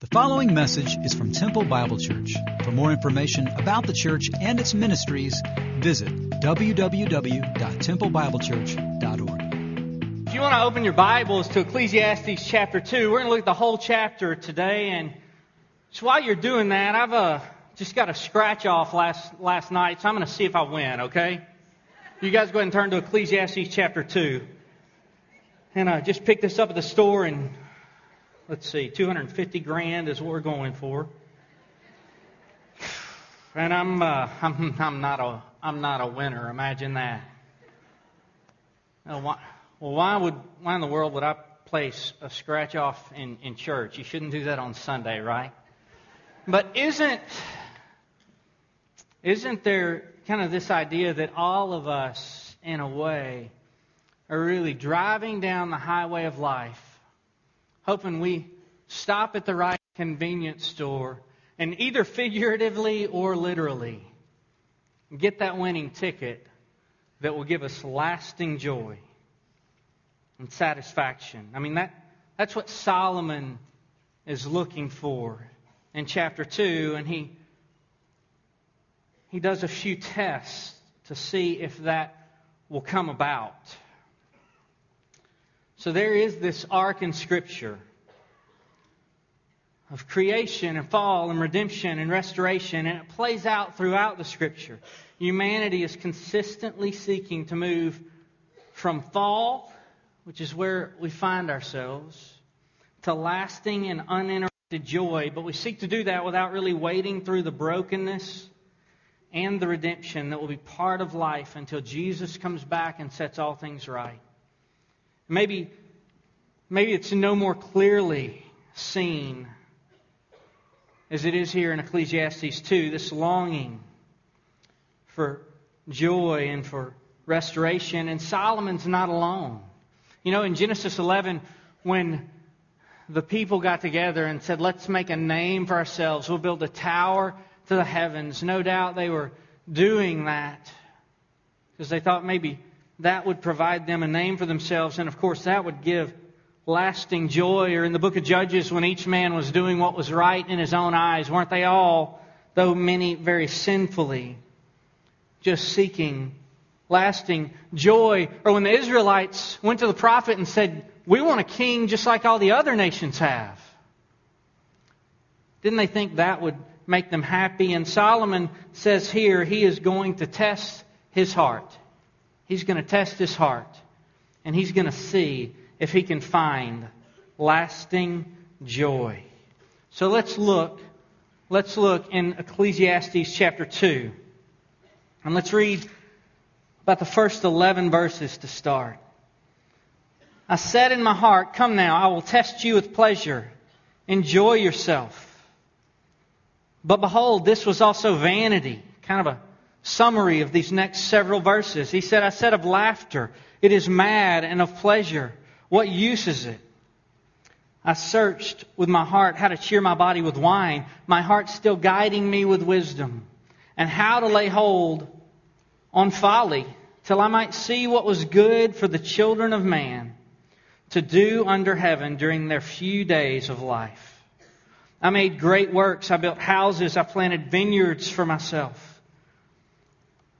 The following message is from Temple Bible Church. For more information about the church and its ministries, visit www.templebiblechurch.org. If you want to open your Bibles to Ecclesiastes chapter 2, we're going to look at the whole chapter today. And so while you're doing that, I've uh, just got a scratch off last, last night, so I'm going to see if I win, okay? You guys go ahead and turn to Ecclesiastes chapter 2. And I just picked this up at the store and let's see, 250 grand is what we're going for. And I'm, uh, I'm, I'm not a, I'm not a winner. Imagine that. Well, why would, why in the world would I place a scratch off in, in church? You shouldn't do that on Sunday, right? But isn't, isn't there kind of this idea that all of us, in a way, are really driving down the highway of life hoping we stop at the right convenience store and either figuratively or literally get that winning ticket that will give us lasting joy and satisfaction. I mean, that, that's what Solomon is looking for in chapter 2, and he, he does a few tests to see if that will come about. So there is this arc in Scripture of creation and fall and redemption and restoration, and it plays out throughout the Scripture. Humanity is consistently seeking to move from fall, which is where we find ourselves, to lasting and uninterrupted joy, but we seek to do that without really wading through the brokenness and the redemption that will be part of life until Jesus comes back and sets all things right. Maybe, maybe it's no more clearly seen as it is here in Ecclesiastes 2, this longing for joy and for restoration. And Solomon's not alone. You know, in Genesis 11, when the people got together and said, let's make a name for ourselves, we'll build a tower to the heavens. No doubt they were doing that because they thought maybe that would provide them a name for themselves, and of course, that would give lasting joy. Or in the book of Judges, when each man was doing what was right in his own eyes, weren't they all, though many very sinfully, just seeking lasting joy? Or when the Israelites went to the prophet and said, We want a king just like all the other nations have. Didn't they think that would make them happy? And Solomon says here he is going to test his heart. He's going to test his heart. And he's going to see if he can find lasting joy. So let's look. Let's look in Ecclesiastes chapter 2. And let's read about the first 11 verses to start. I said in my heart, Come now, I will test you with pleasure. Enjoy yourself. But behold, this was also vanity. Kind of a summary of these next several verses. He said, I said of laughter, it is mad, and of pleasure, what use is it? I searched with my heart how to cheer my body with wine, my heart still guiding me with wisdom, and how to lay hold on folly, till I might see what was good for the children of man to do under heaven during their few days of life. I made great works. I built houses. I planted vineyards for myself.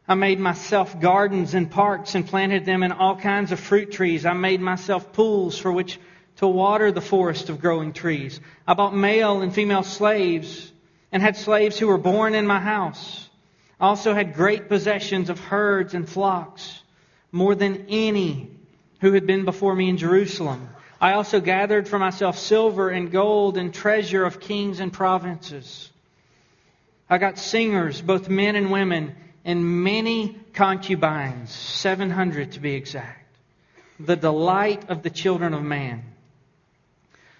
I made myself gardens and parks and planted them in all kinds of fruit trees. I made myself pools for which to water the forest of growing trees. I bought male and female slaves and had slaves who were born in my house. I also had great possessions of herds and flocks, more than any who had been before me in Jerusalem. I also gathered for myself silver and gold and treasure of kings and provinces. I got singers, both men and women, and many concubines, 700 to be exact, the delight of the children of man.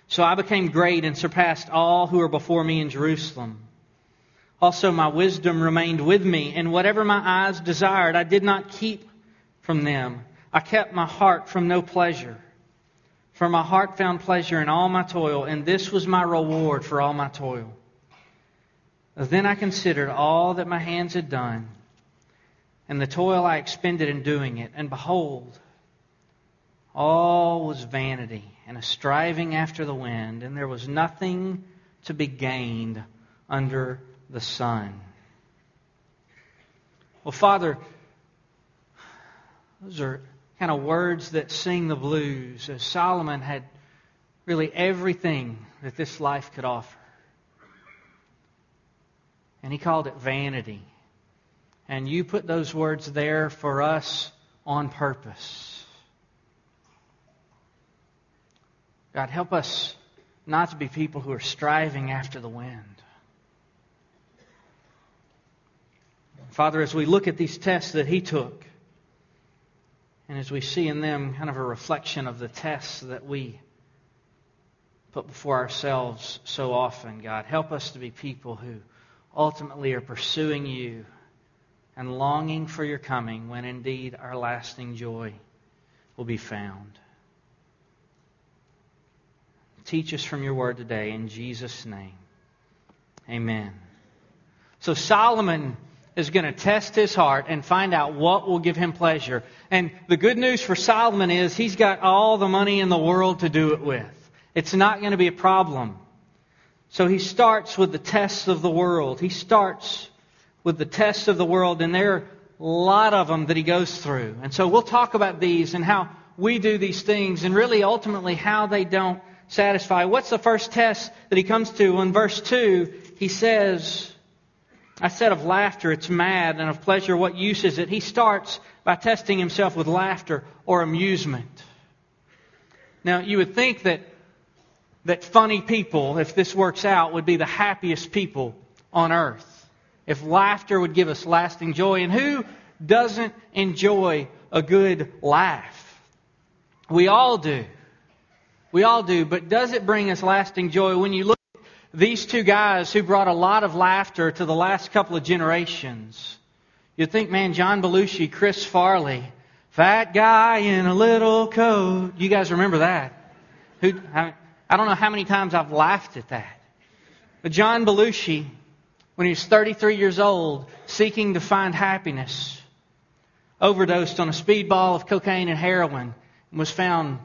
So I became great and surpassed all who were before me in Jerusalem. Also, my wisdom remained with me, and whatever my eyes desired, I did not keep from them. I kept my heart from no pleasure. For my heart found pleasure in all my toil, and this was my reward for all my toil. Then I considered all that my hands had done and the toil I expended in doing it. And behold, all was vanity and a striving after the wind, and there was nothing to be gained under the sun. Well, Father, those are kind of words that sing the blues, as Solomon had really everything that this life could offer. And he called it vanity. And you put those words there for us on purpose. God, help us not to be people who are striving after the wind. Father, as we look at these tests that he took, and as we see in them kind of a reflection of the tests that we put before ourselves so often, God, help us to be people who ultimately are pursuing you and longing for your coming when indeed our lasting joy will be found. Teach us from your word today in Jesus' name. Amen. So Solomon is going to test his heart and find out what will give him pleasure. And the good news for Solomon is he's got all the money in the world to do it with. It's not going to be a problem. So he starts with the tests of the world. He starts with the tests of the world, and there are a lot of them that he goes through. And so we'll talk about these and how we do these things, and really ultimately how they don't satisfy. What's the first test that he comes to? In verse 2, he says, I said of laughter, it's mad, and of pleasure, what use is it? He starts by testing himself with laughter or amusement. Now, you would think that that funny people, if this works out, would be the happiest people on earth. If laughter would give us lasting joy. And who doesn't enjoy a good laugh? We all do. We all do. But does it bring us lasting joy? When you look at these two guys who brought a lot of laughter to the last couple of generations, you'd think, man, John Belushi, Chris Farley, fat guy in a little coat. You guys remember that? Who, I don't know how many times I've laughed at that. But John Belushi, when he was 33 years old, seeking to find happiness, overdosed on a speedball of cocaine and heroin and was found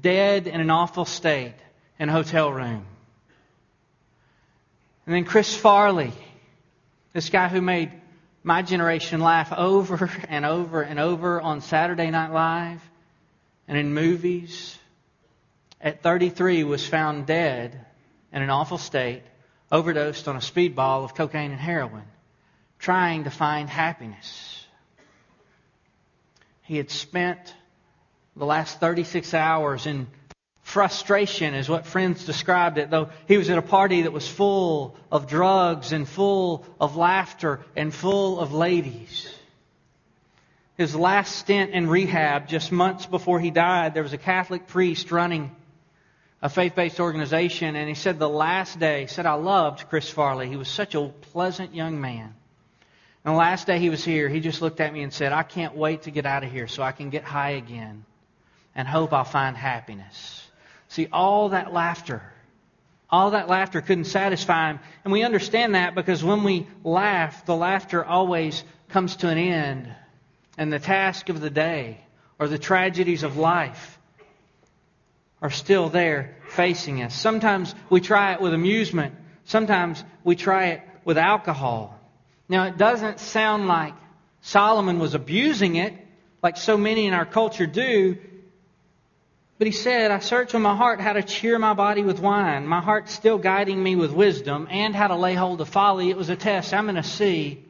dead in an awful state in a hotel room. And then Chris Farley, this guy who made my generation laugh over and over and over on Saturday Night Live and in movies at 33 was found dead in an awful state, overdosed on a speedball of cocaine and heroin, trying to find happiness. He had spent the last 36 hours in frustration, is what friends described it, though he was at a party that was full of drugs and full of laughter and full of ladies. His last stint in rehab, just months before he died, there was a Catholic priest running a faith based organization, and he said the last day, he said, I loved Chris Farley. He was such a pleasant young man. And the last day he was here, he just looked at me and said, I can't wait to get out of here so I can get high again and hope I'll find happiness. See, all that laughter, all that laughter couldn't satisfy him. And we understand that because when we laugh, the laughter always comes to an end. And the task of the day or the tragedies of life are still there facing us. Sometimes we try it with amusement. Sometimes we try it with alcohol. Now, it doesn't sound like Solomon was abusing it like so many in our culture do. But he said, I search in my heart how to cheer my body with wine. My heart's still guiding me with wisdom and how to lay hold of folly. It was a test. I'm going to see,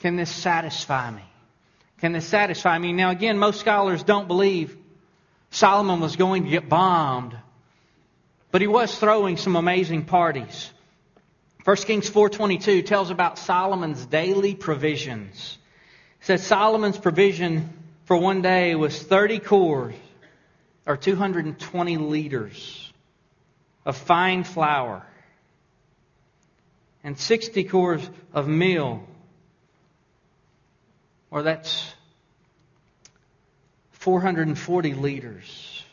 can this satisfy me? Can this satisfy me? Now, again, most scholars don't believe Solomon was going to get bombed, but he was throwing some amazing parties. 1 Kings 4:22 tells about Solomon's daily provisions. It says Solomon's provision for one day was 30 cors or 220 liters of fine flour and 60 cors of meal or that's 440 liters.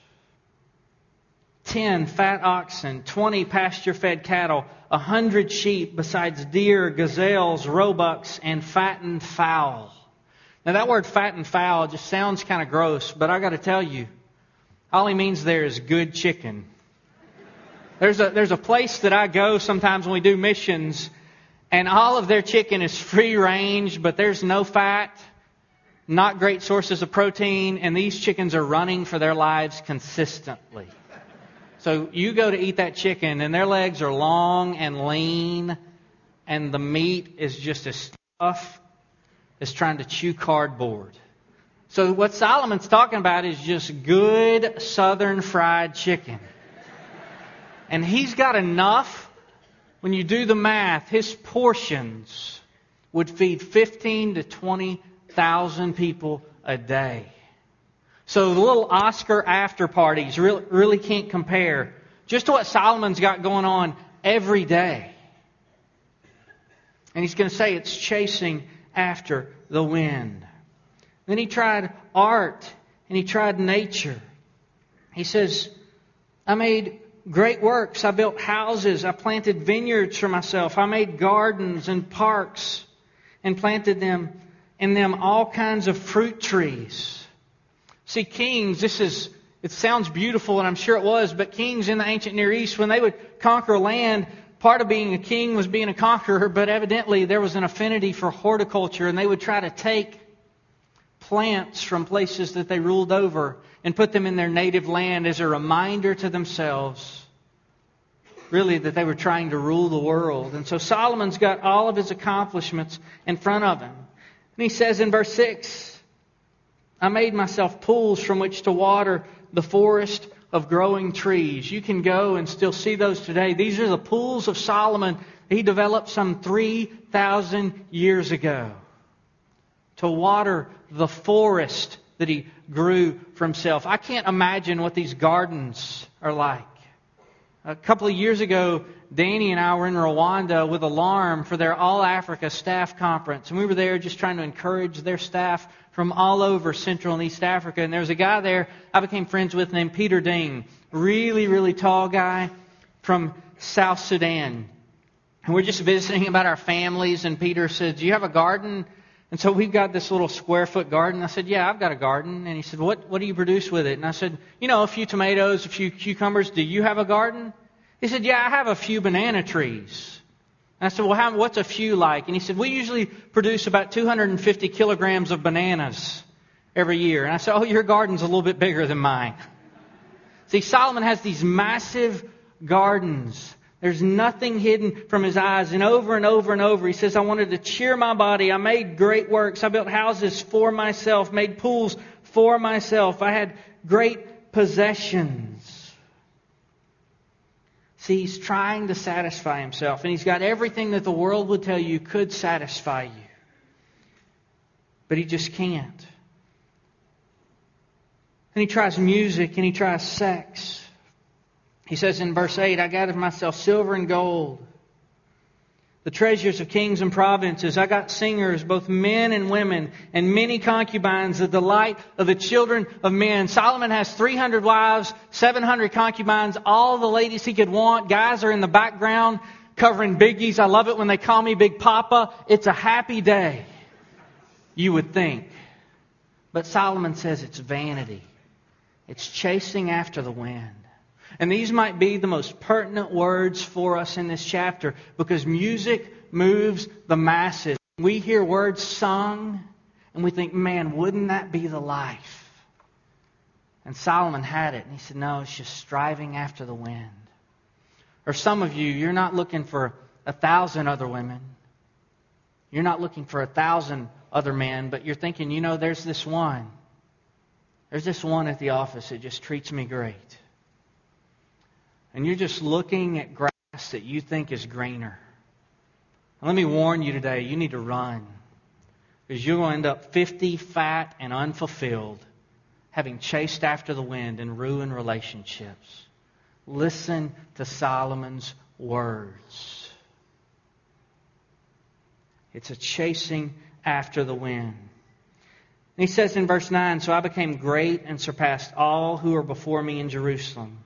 10 fat oxen, 20 pasture fed cattle, 100 sheep, besides deer, gazelles, roebucks, and fattened fowl. Now, that word fattened fowl just sounds kind of gross, but I got to tell you, all he means there is good chicken. There's a, there's a place that I go sometimes when we do missions, and all of their chicken is free range, but there's no fat, not great sources of protein, and these chickens are running for their lives consistently. So you go to eat that chicken, and their legs are long and lean, and the meat is just as tough as trying to chew cardboard. So what Solomon's talking about is just good southern fried chicken. And he's got enough, when you do the math, his portions would feed 15 to 20,000 people a day. So the little Oscar after parties really, really can't compare just to what Solomon's got going on every day. And he's going to say it's chasing after the wind. Then he tried art and he tried nature. He says, I made great works. I built houses. I planted vineyards for myself. I made gardens and parks and planted them in them all kinds of fruit trees. See, kings, this is, it sounds beautiful and I'm sure it was, but kings in the ancient Near East, when they would conquer land, part of being a king was being a conqueror, but evidently there was an affinity for horticulture and they would try to take plants from places that they ruled over and put them in their native land as a reminder to themselves, really, that they were trying to rule the world. And so Solomon's got all of his accomplishments in front of him. And he says in verse 6 I made myself pools from which to water the forest of growing trees. You can go and still see those today. These are the pools of Solomon he developed some 3,000 years ago to water the forest that he grew for himself. I can't imagine what these gardens are like. A couple of years ago, Danny and I were in Rwanda with Alarm for their All Africa staff conference. And we were there just trying to encourage their staff from all over Central and East Africa. And there was a guy there I became friends with named Peter Ding. Really, really tall guy from South Sudan. And we're just visiting about our families. And Peter said, Do you have a garden? And so we've got this little square foot garden. I said, Yeah, I've got a garden. And he said, What, what do you produce with it? And I said, You know, a few tomatoes, a few cucumbers. Do you have a garden? He said, Yeah, I have a few banana trees. And I said, Well, how, what's a few like? And he said, We usually produce about 250 kilograms of bananas every year. And I said, Oh, your garden's a little bit bigger than mine. See, Solomon has these massive gardens. There's nothing hidden from his eyes. And over and over and over, he says, I wanted to cheer my body. I made great works. I built houses for myself, made pools for myself. I had great possessions. See, he's trying to satisfy himself, and he's got everything that the world would tell you could satisfy you. But he just can't. And he tries music and he tries sex. He says in verse 8, I gathered myself silver and gold, the treasures of kings and provinces. I got singers, both men and women, and many concubines, the delight of the children of men. Solomon has 300 wives, 700 concubines, all the ladies he could want. Guys are in the background covering Biggie's. I love it when they call me Big Poppa. It's a happy day, you would think. But Solomon says it's vanity. It's chasing after the wind. And these might be the most pertinent words for us in this chapter because music moves the masses. We hear words sung and we think, man, wouldn't that be the life? And Solomon had it. And he said, no, it's just striving after the wind. Or some of you, you're not looking for a thousand other women. You're not looking for a thousand other men, but you're thinking, you know, there's this one. There's this one at the office that just treats me great and you're just looking at grass that you think is greener. let me warn you today, you need to run. Because you're going to end up 50, fat, and unfulfilled, having chased after the wind and ruined relationships. Listen to Solomon's words. It's a chasing after the wind. And he says in verse 9, So I became great and surpassed all who are before me in Jerusalem.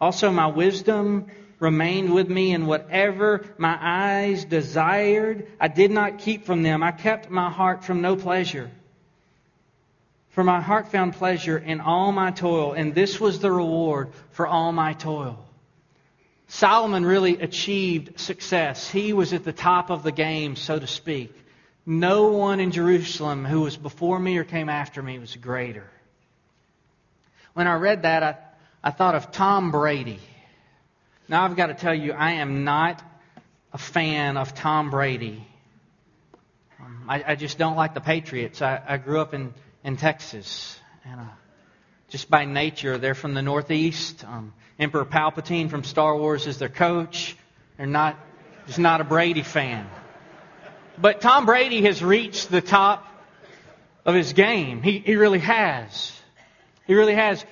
Also, my wisdom remained with me, and whatever my eyes desired, I did not keep from them. I kept my heart from no pleasure. For my heart found pleasure in all my toil, and this was the reward for all my toil. Solomon really achieved success. He was at the top of the game, so to speak. No one in Jerusalem who was before me or came after me was greater. When I read that, I, I thought of Tom Brady. Now, I've got to tell you, I am not a fan of Tom Brady. Um, I, I, just don't like the Patriots. I, I grew up in, in Texas. And uh, just by nature, they're from the Northeast. Um, Emperor Palpatine from Star Wars is their coach. They're not, just not a Brady fan. But Tom Brady has reached the top of his game. He, he really has. He really has.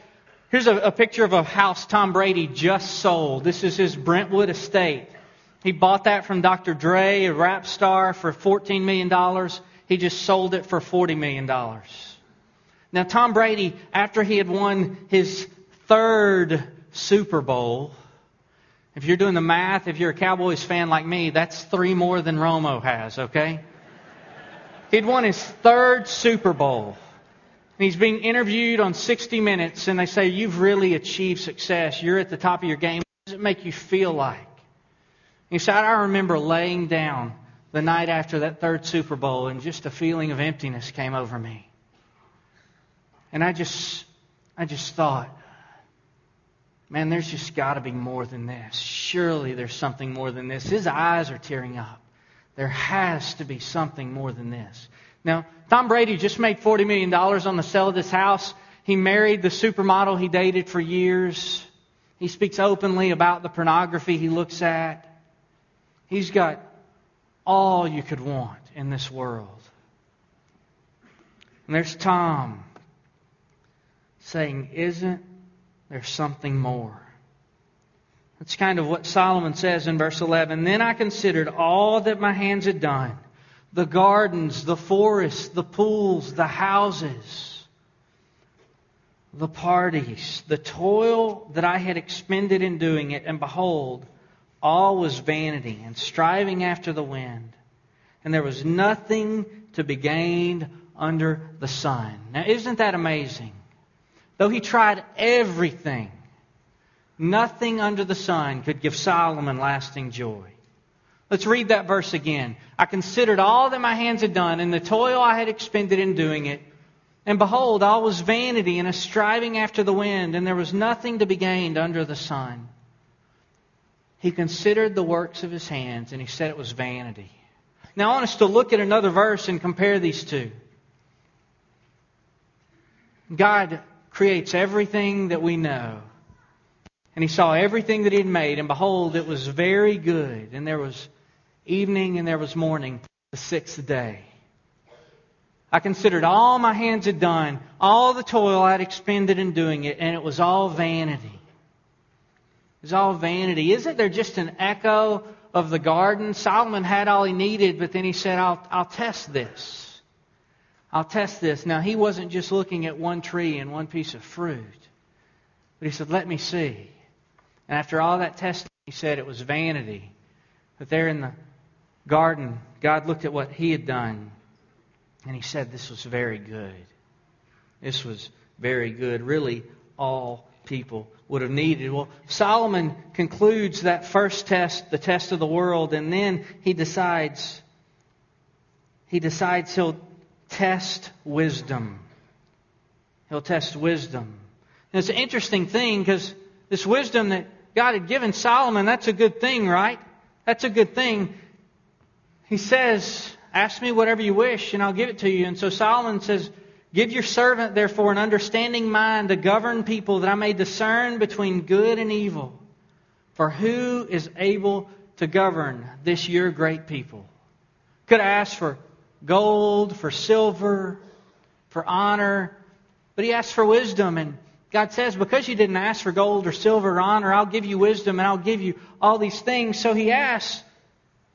Here's a, a picture of a house Tom Brady just sold. This is his Brentwood estate. He bought that from Dr. Dre, a rap star, for $14 million. He just sold it for $40 million. Now, Tom Brady, after he had won his third Super Bowl, if you're doing the math, if you're a Cowboys fan like me, that's three more than Romo has, okay? He'd won his third Super Bowl. And he's being interviewed on 60 Minutes, and they say, You've really achieved success. You're at the top of your game. What does it make you feel like? He said, I remember laying down the night after that third Super Bowl, and just a feeling of emptiness came over me. And I just, I just thought, man, there's just got to be more than this. Surely there's something more than this. His eyes are tearing up. There has to be something more than this. Now, Tom Brady just made $40 million on the sale of this house. He married the supermodel he dated for years. He speaks openly about the pornography he looks at. He's got all you could want in this world. And there's Tom saying, Isn't there something more? That's kind of what Solomon says in verse 11. Then I considered all that my hands had done the gardens, the forests, the pools, the houses, the parties, the toil that I had expended in doing it, and behold, all was vanity and striving after the wind, and there was nothing to be gained under the sun. Now, isn't that amazing? Though he tried everything, nothing under the sun could give Solomon lasting joy. Let's read that verse again. I considered all that my hands had done and the toil I had expended in doing it. And behold, all was vanity and a striving after the wind, and there was nothing to be gained under the sun. He considered the works of his hands, and he said it was vanity. Now, I want us to look at another verse and compare these two. God creates everything that we know. And he saw everything that he had made, and behold, it was very good. And there was evening and there was morning, the sixth day. I considered all my hands had done, all the toil I had expended in doing it, and it was all vanity. It was all vanity. Isn't there just an echo of the garden? Solomon had all he needed, but then he said, I'll, I'll test this. I'll test this. Now, he wasn't just looking at one tree and one piece of fruit, but he said, Let me see. And after all that testing, he said it was vanity. But there in the garden, God looked at what he had done, and he said, This was very good. This was very good. Really, all people would have needed. Well, Solomon concludes that first test, the test of the world, and then he decides he decides he'll test wisdom. He'll test wisdom. And it's an interesting thing because this wisdom that God had given Solomon, that's a good thing, right? That's a good thing. He says, Ask me whatever you wish, and I'll give it to you. And so Solomon says, Give your servant, therefore, an understanding mind to govern people, that I may discern between good and evil. For who is able to govern this your great people? Could ask for gold, for silver, for honor, but he asked for wisdom. And God says, Because you didn't ask for gold or silver or honor, I'll give you wisdom and I'll give you all these things. So he asks,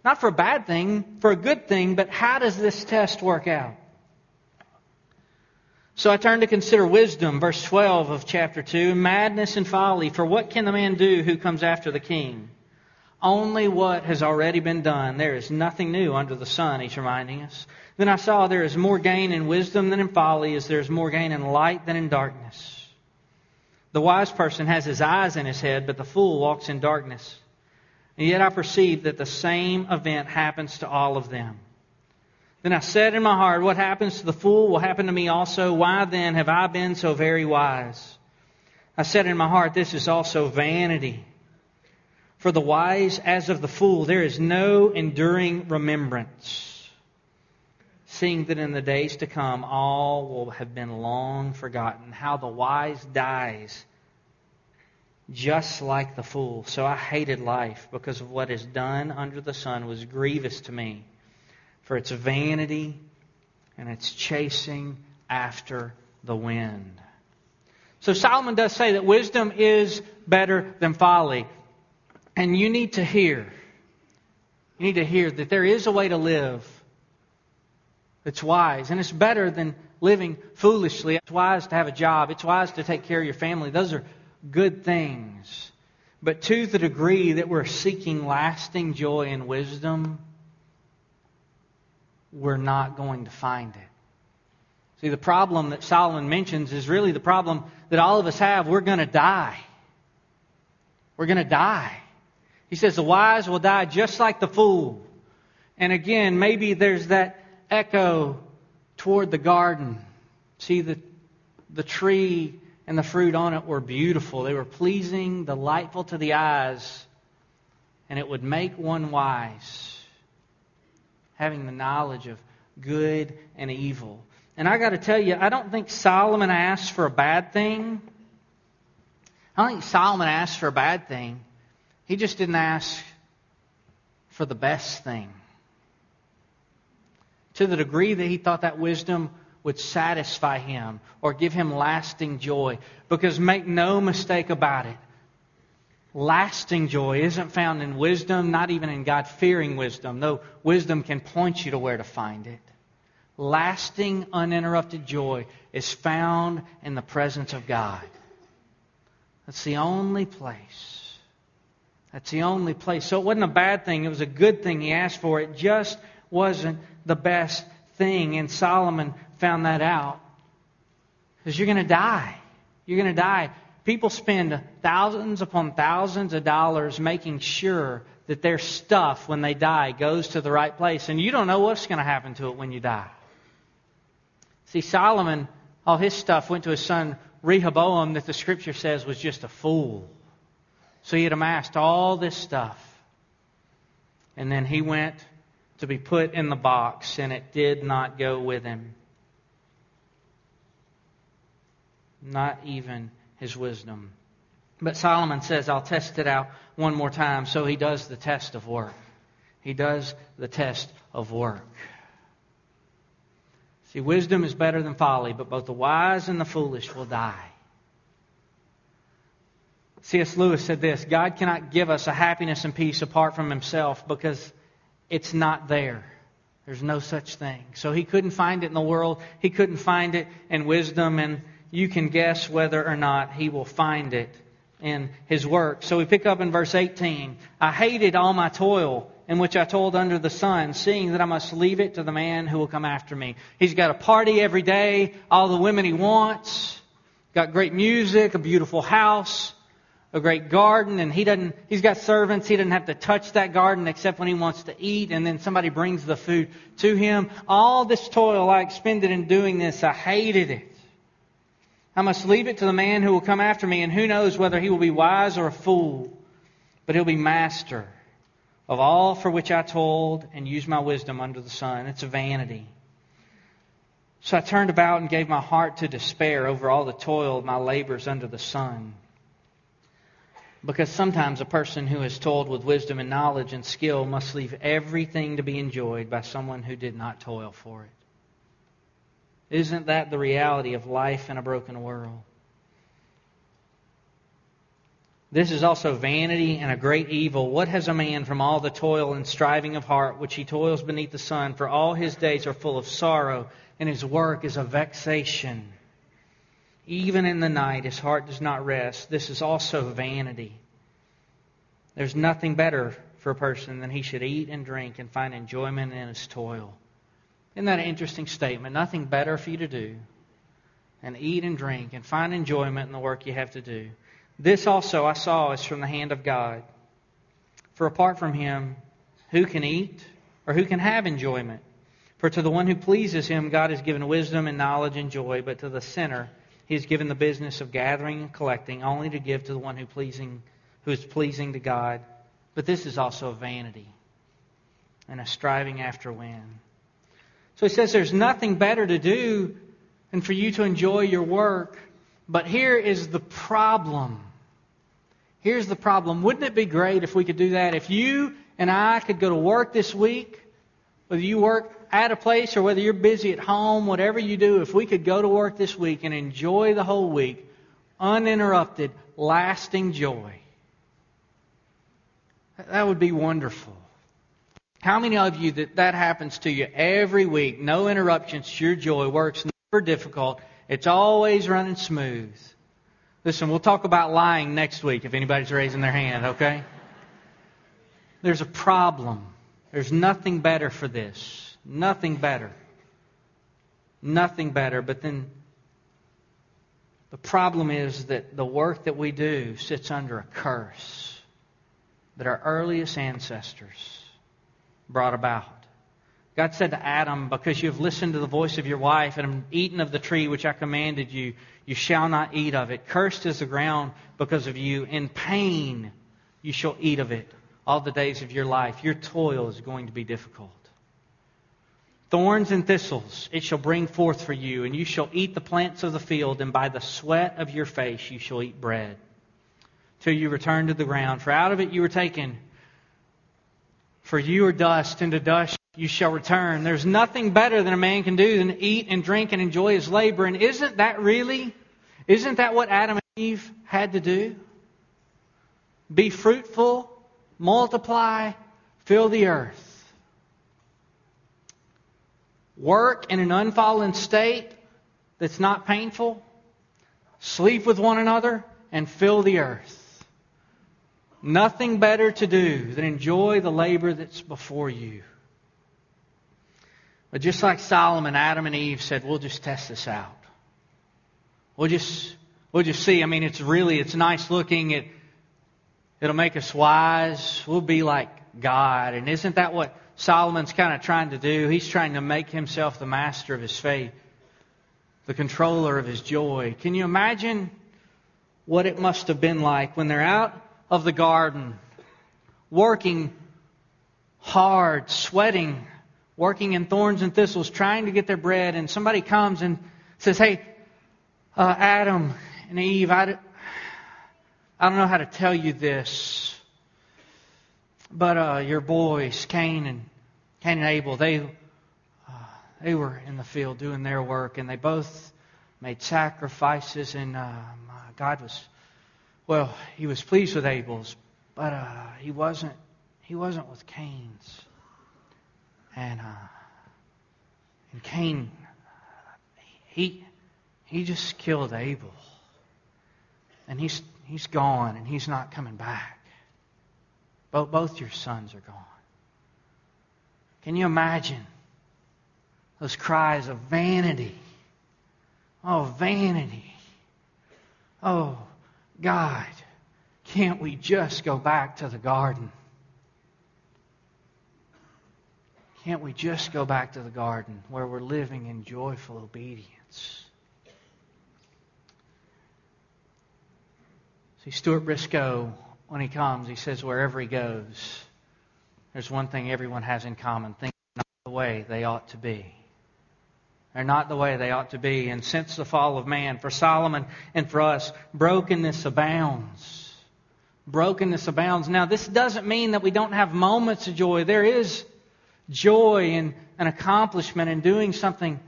not for a bad thing, for a good thing, but how does this test work out? So I turn to consider wisdom, verse 12 of chapter 2. Madness and folly, for what can the man do who comes after the king? Only what has already been done. There is nothing new under the sun, he's reminding us. Then I saw there is more gain in wisdom than in folly, as there is more gain in light than in darkness. The wise person has his eyes in his head, but the fool walks in darkness. And yet I perceive that the same event happens to all of them. Then I said in my heart, What happens to the fool will happen to me also. Why then have I been so very wise? I said in my heart, This is also vanity. For the wise as of the fool, there is no enduring remembrance seeing that in the days to come all will have been long forgotten. How the wise dies just like the fool. So I hated life because of what is done under the sun was grievous to me, for its vanity and its chasing after the wind. So Solomon does say that wisdom is better than folly. And you need to hear, you need to hear that there is a way to live it's wise. And it's better than living foolishly. It's wise to have a job. It's wise to take care of your family. Those are good things. But to the degree that we're seeking lasting joy and wisdom, we're not going to find it. See, the problem that Solomon mentions is really the problem that all of us have. We're going to die. We're going to die. He says the wise will die just like the fool. And again, maybe there's that echo toward the garden. See, the, the tree and the fruit on it were beautiful. They were pleasing, delightful to the eyes, and it would make one wise, having the knowledge of good and evil. And I got to tell you, I don't think Solomon asked for a bad thing. I don't think Solomon asked for a bad thing. He just didn't ask for the best thing to the degree that he thought that wisdom would satisfy him or give him lasting joy. Because make no mistake about it, lasting joy isn't found in wisdom, not even in God fearing wisdom, though wisdom can point you to where to find it. Lasting, uninterrupted joy is found in the presence of God. That's the only place. That's the only place. So it wasn't a bad thing. It was a good thing he asked for. It just wasn't the best thing. And Solomon found that out. Because you're going to die. You're going to die. People spend thousands upon thousands of dollars making sure that their stuff, when they die, goes to the right place. And you don't know what's going to happen to it when you die. See, Solomon, all his stuff went to his son Rehoboam, that the scripture says was just a fool. So he had amassed all this stuff. And then he went to be put in the box, and it did not go with him. Not even his wisdom. But Solomon says, I'll test it out one more time. So he does the test of work. He does the test of work. See, wisdom is better than folly, but both the wise and the foolish will die. C.S. Lewis said this God cannot give us a happiness and peace apart from himself because it's not there. There's no such thing. So he couldn't find it in the world. He couldn't find it in wisdom, and you can guess whether or not he will find it in his work. So we pick up in verse 18. I hated all my toil in which I toiled under the sun, seeing that I must leave it to the man who will come after me. He's got a party every day, all the women he wants, got great music, a beautiful house a great garden and he doesn't he's got servants. He doesn't have to touch that garden except when he wants to eat and then somebody brings the food to him. All this toil i expended in doing this i hated it. I must leave it to the man who will come after me and who knows whether he will be wise or a fool. But he'll be master of all for which i toiled and used my wisdom under the sun. It's a vanity. So i turned about and gave my heart to despair over all the toil of my labors under the sun because sometimes a person who is toiled with wisdom and knowledge and skill must leave everything to be enjoyed by someone who did not toil for it. Isn't that the reality of life in a broken world? This is also vanity and a great evil. What has a man from all the toil and striving of heart which he toils beneath the sun? For all his days are full of sorrow, and his work is a vexation. Even in the night, his heart does not rest. This is also vanity. There's nothing better for a person than he should eat and drink and find enjoyment in his toil. Isn't that an interesting statement? Nothing better for you to do than eat and drink and find enjoyment in the work you have to do. This also I saw is from the hand of God. For apart from him, who can eat or who can have enjoyment? For to the one who pleases him, God has given wisdom and knowledge and joy, but to the sinner, he has given the business of gathering and collecting, only to give to the one who pleasing who is pleasing to God. But this is also a vanity and a striving after wind. So he says there's nothing better to do than for you to enjoy your work. But here is the problem. Here's the problem. Wouldn't it be great if we could do that? If you and I could go to work this week, whether you work at a place or whether you're busy at home, whatever you do, if we could go to work this week and enjoy the whole week, uninterrupted, lasting joy, that would be wonderful. How many of you that that happens to you every week? No interruptions, your joy works never difficult. It's always running smooth. Listen, we'll talk about lying next week if anybody's raising their hand, okay? There's a problem. There's nothing better for this. Nothing better. Nothing better. But then the problem is that the work that we do sits under a curse that our earliest ancestors brought about. God said to Adam, Because you have listened to the voice of your wife and have eaten of the tree which I commanded you, you shall not eat of it. Cursed is the ground because of you. In pain you shall eat of it all the days of your life. Your toil is going to be difficult. Thorns and thistles it shall bring forth for you, and you shall eat the plants of the field, and by the sweat of your face you shall eat bread, till you return to the ground. For out of it you were taken. For you are dust, and to dust you shall return. There's nothing better than a man can do than eat and drink and enjoy his labor. And isn't that really, isn't that what Adam and Eve had to do? Be fruitful multiply, fill the earth. Work in an unfallen state that's not painful. Sleep with one another and fill the earth. Nothing better to do than enjoy the labor that's before you. But just like Solomon, Adam and Eve said, we'll just test this out. We'll just, we'll just see. I mean, it's really, it's nice looking. It, It'll make us wise. We'll be like God. And isn't that what Solomon's kind of trying to do? He's trying to make himself the master of his faith, the controller of his joy. Can you imagine what it must have been like when they're out of the garden, working hard, sweating, working in thorns and thistles, trying to get their bread, and somebody comes and says, Hey, uh, Adam and Eve, I, I don't know how to tell you this, but uh, your boys, Cain and Cain and Abel, they uh, they were in the field doing their work, and they both made sacrifices, and uh, God was well, He was pleased with Abel's, but uh, He wasn't He wasn't with Cain's, and uh, and Cain he he just killed Abel, and he's He's gone and he's not coming back. Both, both your sons are gone. Can you imagine those cries of vanity? Oh, vanity. Oh, God, can't we just go back to the garden? Can't we just go back to the garden where we're living in joyful obedience? See, Stuart Briscoe, when he comes, he says wherever he goes, there's one thing everyone has in common. Things are not the way they ought to be. They're not the way they ought to be. And since the fall of man, for Solomon and for us, brokenness abounds. Brokenness abounds. Now, this doesn't mean that we don't have moments of joy. There is joy in an accomplishment in doing something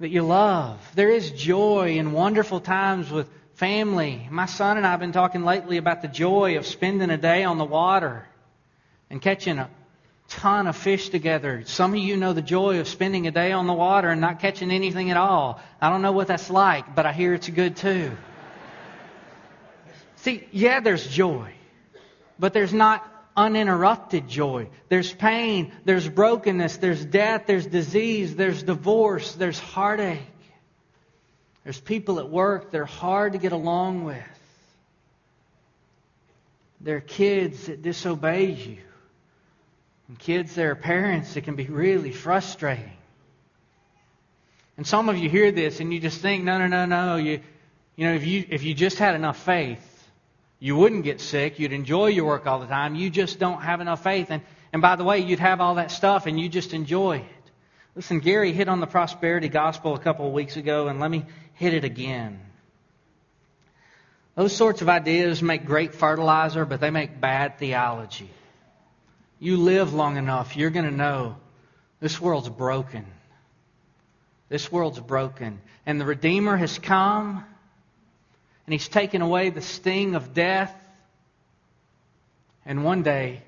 that you love. There is joy in wonderful times with family. My son and I have been talking lately about the joy of spending a day on the water and catching a ton of fish together. Some of you know the joy of spending a day on the water and not catching anything at all. I don't know what that's like, but I hear it's good too. See, yeah, there's joy, but there's not uninterrupted joy. There's pain, there's brokenness, there's death, there's disease, there's divorce, there's heartache. There's people at work they're hard to get along with. There are kids that disobey you. And kids that are parents that can be really frustrating. And some of you hear this and you just think, no, no, no, no. You, you know, if you, if you just had enough faith, you wouldn't get sick. You'd enjoy your work all the time. You just don't have enough faith. And, and by the way, you'd have all that stuff and you just enjoy it. Listen, Gary hit on the prosperity gospel a couple of weeks ago, and let me hit it again. Those sorts of ideas make great fertilizer, but they make bad theology. You live long enough, you're going to know this world's broken. This world's broken. And the Redeemer has come, and He's taken away the sting of death. And one day,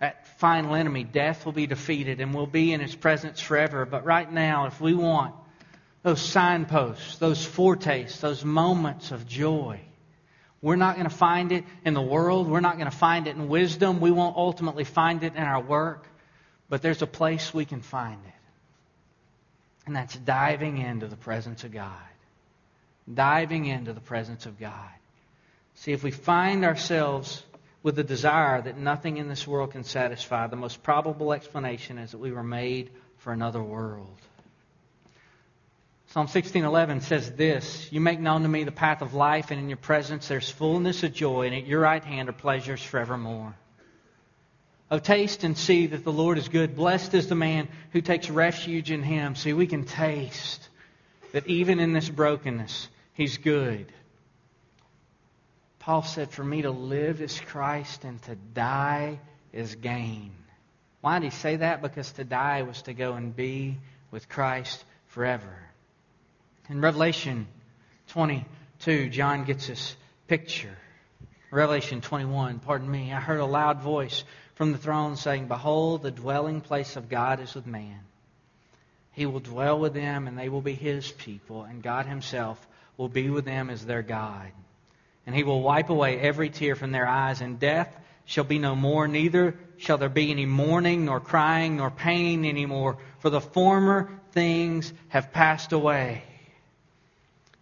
that final enemy, death, will be defeated, and we'll be in His presence forever. But right now, if we want those signposts, those foretastes, those moments of joy, we're not going to find it in the world. We're not going to find it in wisdom. We won't ultimately find it in our work. But there's a place we can find it. And that's diving into the presence of God. Diving into the presence of God. See, if we find ourselves with a desire that nothing in this world can satisfy, the most probable explanation is that we were made for another world. Psalm 16:11 says this, "You make known to me the path of life, and in your presence there's fullness of joy, and at your right hand are pleasures forevermore." Oh, taste and see that the Lord is good. Blessed is the man who takes refuge in him. See, we can taste that even in this brokenness, he's good. Paul said, For me to live is Christ, and to die is gain. Why did he say that? Because to die was to go and be with Christ forever. In Revelation 22, John gets this picture. Revelation 21, pardon me, I heard a loud voice from the throne saying, Behold, the dwelling place of God is with man. He will dwell with them, and they will be his people, and God himself will be with them as their God. And he will wipe away every tear from their eyes, and death shall be no more, neither shall there be any mourning, nor crying, nor pain anymore, for the former things have passed away.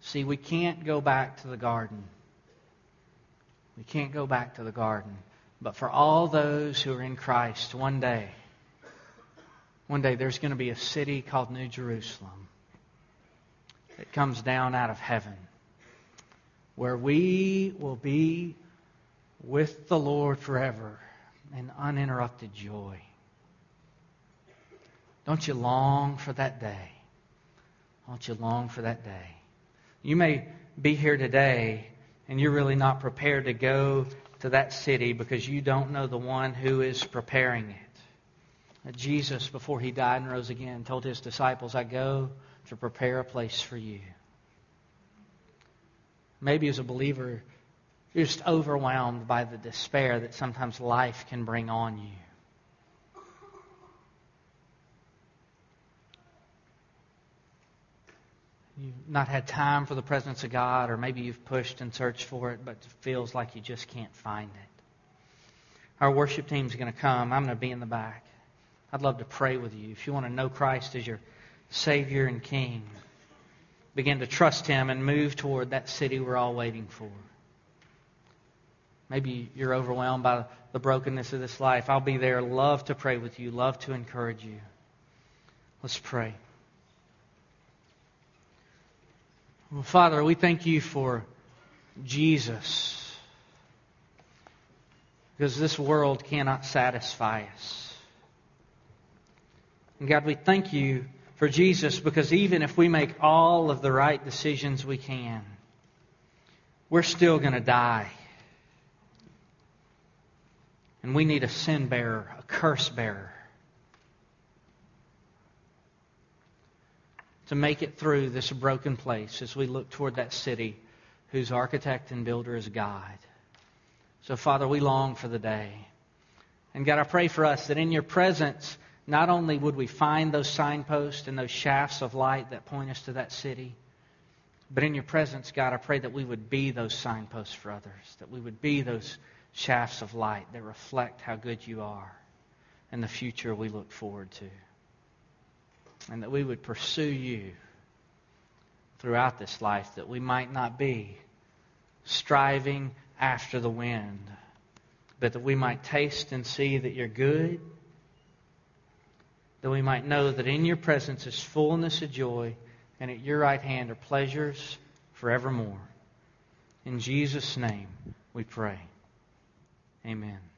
See, we can't go back to the garden. We can't go back to the garden. But for all those who are in Christ, one day, one day there's going to be a city called New Jerusalem that comes down out of heaven where we will be with the Lord forever in uninterrupted joy. Don't you long for that day? Don't you long for that day? You may be here today and you're really not prepared to go to that city because you don't know the one who is preparing it. Jesus, before he died and rose again, told his disciples, I go to prepare a place for you. Maybe as a believer, you're just overwhelmed by the despair that sometimes life can bring on you. You've not had time for the presence of God, or maybe you've pushed and searched for it, but it feels like you just can't find it. Our worship team's going to come. I'm going to be in the back. I'd love to pray with you. If you want to know Christ as your Savior and King, begin to trust Him and move toward that city we're all waiting for. Maybe you're overwhelmed by the brokenness of this life. I'll be there. Love to pray with you, love to encourage you. Let's pray. Father, we thank you for Jesus. Because this world cannot satisfy us. And God, we thank you for Jesus because even if we make all of the right decisions we can, we're still going to die. And we need a sin bearer, a curse bearer. To make it through this broken place as we look toward that city whose architect and builder is God. So, Father, we long for the day. And God, I pray for us that in your presence, not only would we find those signposts and those shafts of light that point us to that city, but in your presence, God, I pray that we would be those signposts for others, that we would be those shafts of light that reflect how good you are and the future we look forward to and that we would pursue you throughout this life, that we might not be striving after the wind, but that we might taste and see that you're good, that we might know that in your presence is fullness of joy, and at your right hand are pleasures forevermore. In Jesus' name we pray. Amen.